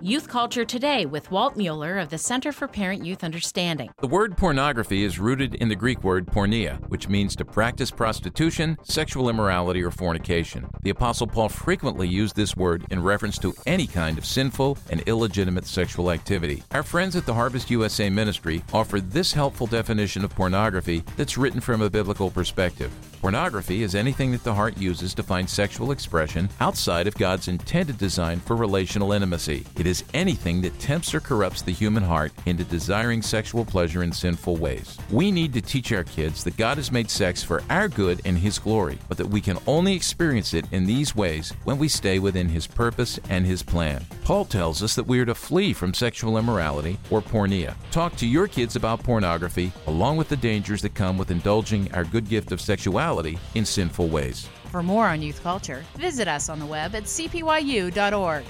Youth Culture Today with Walt Mueller of the Center for Parent Youth Understanding. The word pornography is rooted in the Greek word porneia, which means to practice prostitution, sexual immorality, or fornication. The Apostle Paul frequently used this word in reference to any kind of sinful and illegitimate sexual activity. Our friends at the Harvest USA Ministry offer this helpful definition of pornography that's written from a biblical perspective. Pornography is anything that the heart uses to find sexual expression outside of God's intended design for relational intimacy. It is anything that tempts or corrupts the human heart into desiring sexual pleasure in sinful ways. We need to teach our kids that God has made sex for our good and His glory, but that we can only experience it in these ways when we stay within His purpose and His plan. Paul tells us that we are to flee from sexual immorality or porneia. Talk to your kids about pornography, along with the dangers that come with indulging our good gift of sexuality in sinful ways. For more on youth culture, visit us on the web at cpyu.org.